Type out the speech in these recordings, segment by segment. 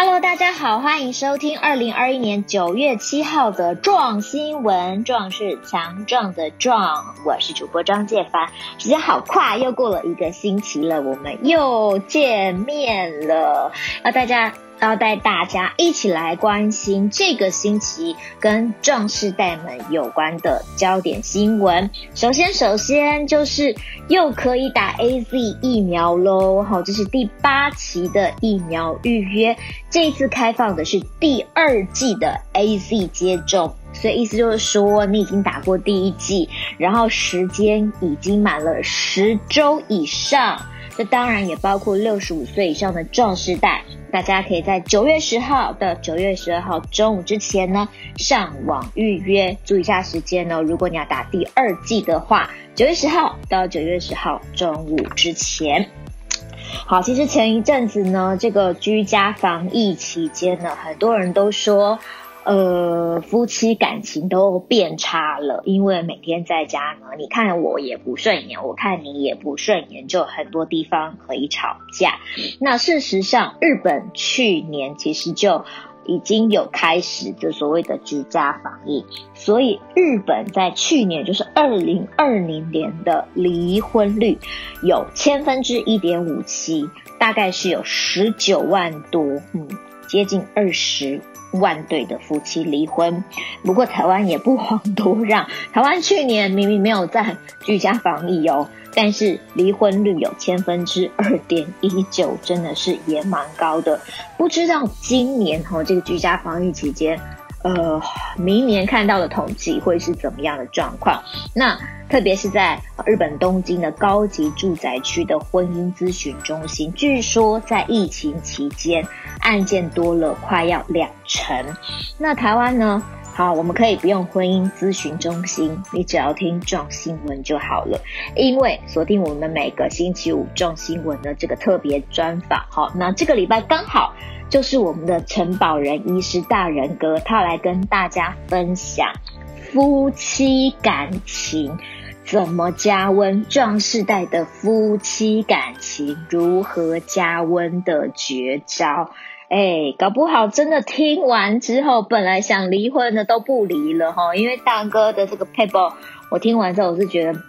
Hello，大家好，欢迎收听二零二一年九月七号的壮新闻。壮是强壮的壮，我是主播张介凡。时间好快，又过了一个星期了，我们又见面了。那大家。要带大家一起来关心这个星期跟壮士代们有关的焦点新闻。首先，首先就是又可以打 AZ 疫苗喽！好，这是第八期的疫苗预约，这次开放的是第二季的 AZ 接种，所以意思就是说你已经打过第一剂，然后时间已经满了十周以上，这当然也包括六十五岁以上的壮士代。大家可以在九月十号到九月十二号中午之前呢上网预约，注意一下时间呢。如果你要打第二季的话，九月十号到九月十号中午之前。好，其实前一阵子呢，这个居家防疫期间呢，很多人都说。呃，夫妻感情都变差了，因为每天在家呢，你看我也不顺眼，我看你也不顺眼，就很多地方可以吵架。那事实上，日本去年其实就已经有开始这所谓的居家防疫，所以日本在去年就是二零二零年的离婚率有千分之一点五七，大概是有十九万多，嗯，接近二十。万对的夫妻离婚，不过台湾也不遑多让。台湾去年明明没有在居家防疫哦，但是离婚率有千分之二点一九，真的是也蛮高的。不知道今年、哦、这个居家防疫期间，呃，明年看到的统计会是怎么样的状况？那。特别是在日本东京的高级住宅区的婚姻咨询中心，据说在疫情期间案件多了快要两成。那台湾呢？好，我们可以不用婚姻咨询中心，你只要听壮新闻就好了。因为锁定我们每个星期五壮新闻的这个特别专访，好，那这个礼拜刚好就是我们的陈保人医师大仁哥，他来跟大家分享夫妻感情。怎么加温？壮世代的夫妻感情如何加温的绝招？哎，搞不好真的听完之后，本来想离婚的都不离了哈。因为大哥的这个撇步，我听完之后我是觉得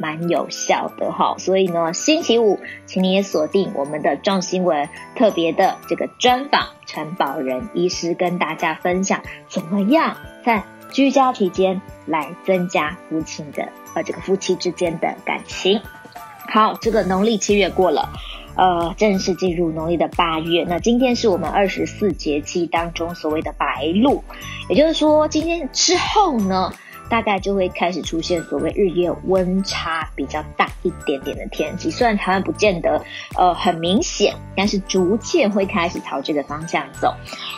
蛮有效的哈。所以呢，星期五，请你也锁定我们的壮新闻特别的这个专访，陈保仁医师跟大家分享怎么样在居家期间来增加夫妻的。呃，这个夫妻之间的感情。好，这个农历七月过了，呃，正式进入农历的八月。那今天是我们二十四节气当中所谓的白露，也就是说，今天之后呢，大概就会开始出现所谓日夜温差比较大一点点的天气。虽然台湾不见得呃很明显，但是逐渐会开始朝这个方向走。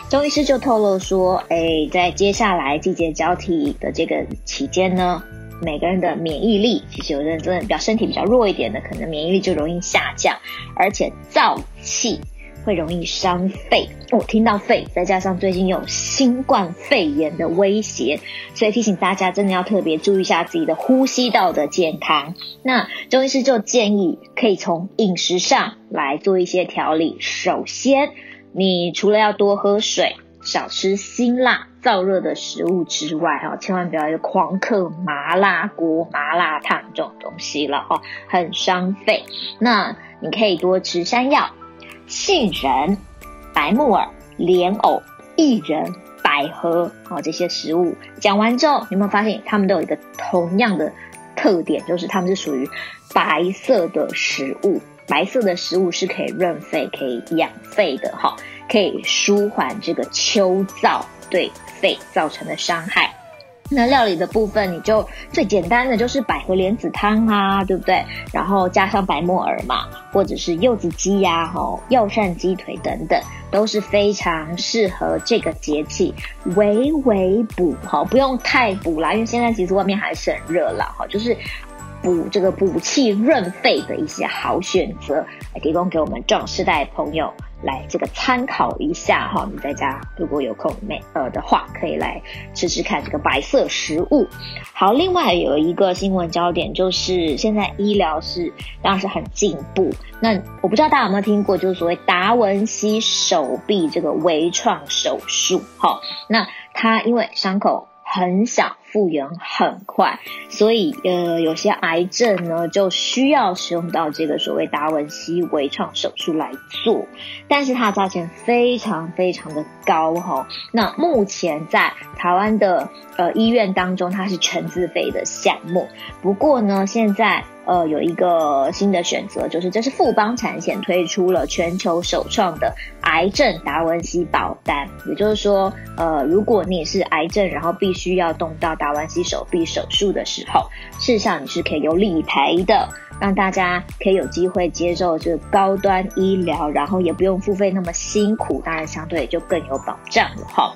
中医师就透露说，诶，在接下来季节交替的这个期间呢。每个人的免疫力，其实有的人真的比较身体比较弱一点的，可能免疫力就容易下降，而且燥气会容易伤肺。我、哦、听到肺，再加上最近有新冠肺炎的威胁，所以提醒大家真的要特别注意一下自己的呼吸道的健康。那中医师就建议可以从饮食上来做一些调理。首先，你除了要多喝水，少吃辛辣。燥热的食物之外，哈，千万不要狂嗑麻辣锅、麻辣烫这种东西了，哦，很伤肺。那你可以多吃山药、杏仁、白木耳、莲藕、薏仁、百合，哦，这些食物。讲完之后，你有没有发现它们都有一个同样的特点，就是它们是属于白色的食物。白色的食物是可以润肺、可以养肺的，哈，可以舒缓这个秋燥。对。肺造成的伤害，那料理的部分你就最简单的就是百合莲子汤啊，对不对？然后加上白木耳嘛，或者是柚子鸡呀、啊、吼药膳鸡腿等等，都是非常适合这个节气微微补哈，不用太补啦，因为现在其实外面还是很热啦哈，就是补这个补气润肺的一些好选择，提供给我们壮世代朋友来这个参考一下哈。你在家如果有空没呃的话，可以来吃吃看这个白色食物。好，另外有一个新闻焦点就是现在医疗是当然是很进步。那我不知道大家有没有听过，就是所谓达文西手臂这个微创手术。哈，那它因为伤口很小。复原很快，所以呃，有些癌症呢就需要使用到这个所谓达文西微创手术来做，但是它价钱非常非常的高哈。那目前在台湾的呃医院当中，它是全自费的项目。不过呢，现在呃有一个新的选择，就是这是富邦产险推出了全球首创的癌症达文西保单，也就是说，呃，如果你是癌症，然后必须要动到。打完洗手臂手术的时候，事实上你是可以有理赔的，让大家可以有机会接受这个高端医疗，然后也不用付费那么辛苦，当然相对就更有保障了哈。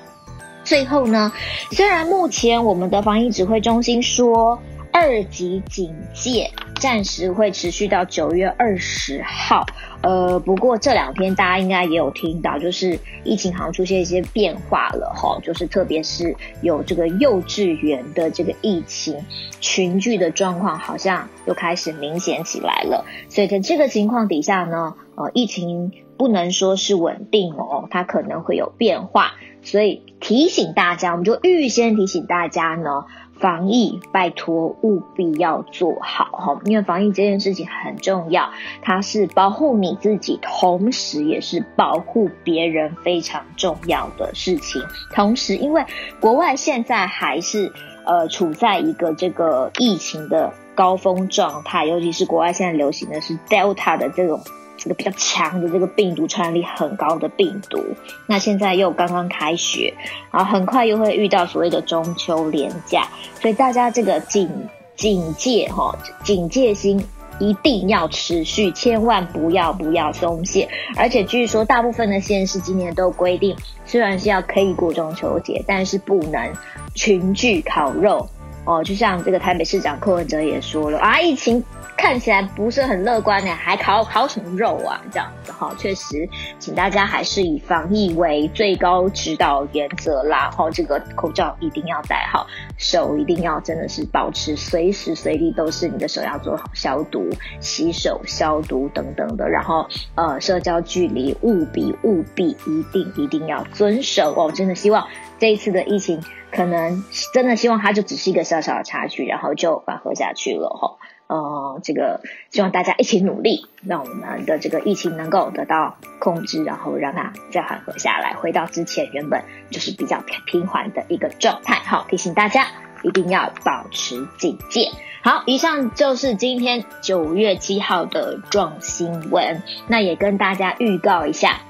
最后呢，虽然目前我们的防疫指挥中心说二级警戒暂时会持续到九月二十号。呃，不过这两天大家应该也有听到，就是疫情好像出现一些变化了哈，就是特别是有这个幼稚园的这个疫情群聚的状况，好像又开始明显起来了。所以在这个情况底下呢，呃，疫情不能说是稳定哦，它可能会有变化，所以提醒大家，我们就预先提醒大家呢。防疫，拜托务必要做好哈，因为防疫这件事情很重要，它是保护你自己，同时也是保护别人非常重要的事情。同时，因为国外现在还是呃处在一个这个疫情的高峰状态，尤其是国外现在流行的是 Delta 的这种。这个比较强的这个病毒，传染力很高的病毒，那现在又刚刚开学，然后很快又会遇到所谓的中秋连假，所以大家这个警警戒哈，警戒心一定要持续，千万不要不要松懈。而且据说大部分的县市今年都规定，虽然是要可以过中秋节，但是不能群聚烤肉哦。就像这个台北市长柯文哲也说了啊，疫情。看起来不是很乐观呢，还烤烤什么肉啊？这样子哈，确实，请大家还是以防疫为最高指导原则啦。哈，这个口罩一定要戴好，手一定要真的是保持随时随地都是你的手要做好消毒、洗手、消毒等等的。然后呃，社交距离务必务必一定一定要遵守哦。真的希望这一次的疫情，可能真的希望它就只是一个小小的插曲，然后就缓和下去了哈。呃，这个希望大家一起努力，让我们的这个疫情能够得到控制，然后让它再缓和下来，回到之前原本就是比较平缓的一个状态。好，提醒大家一定要保持警戒。好，以上就是今天九月七号的壮新闻。那也跟大家预告一下，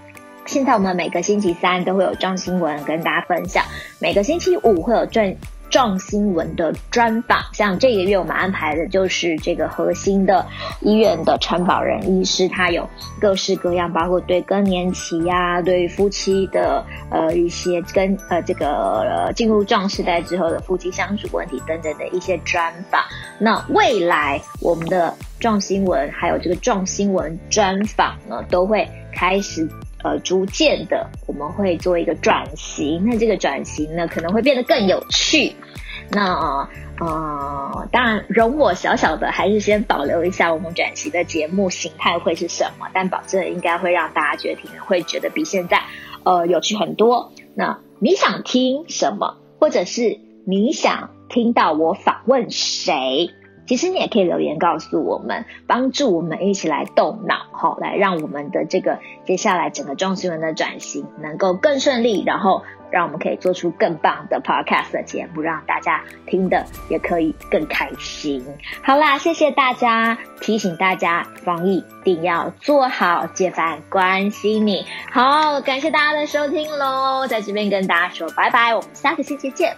现在我们每个星期三都会有壮新闻跟大家分享，每个星期五会有壮。壮新闻的专访，像这个月我们安排的就是这个核心的医院的承保人医师，他有各式各样，包括对更年期呀、啊，对夫妻的呃一些跟呃这个呃进入壮世代之后的夫妻相处问题等等的一些专访。那未来我们的壮新闻还有这个壮新闻专访呢，都会开始。呃，逐渐的我们会做一个转型，那这个转型呢，可能会变得更有趣。那呃，当然容我小小的，还是先保留一下我们转型的节目形态会是什么，但保证应该会让大家觉得挺会觉得比现在呃有趣很多。那你想听什么，或者是你想听到我访问谁？其实你也可以留言告诉我们，帮助我们一起来动脑，好，来让我们的这个接下来整个壮新闻的转型能够更顺利，然后让我们可以做出更棒的 podcast 的节目，让大家听的也可以更开心。好啦，谢谢大家，提醒大家防疫一定要做好，戒饭关心你。好，感谢大家的收听喽，在这边跟大家说拜拜，我们下个星期见。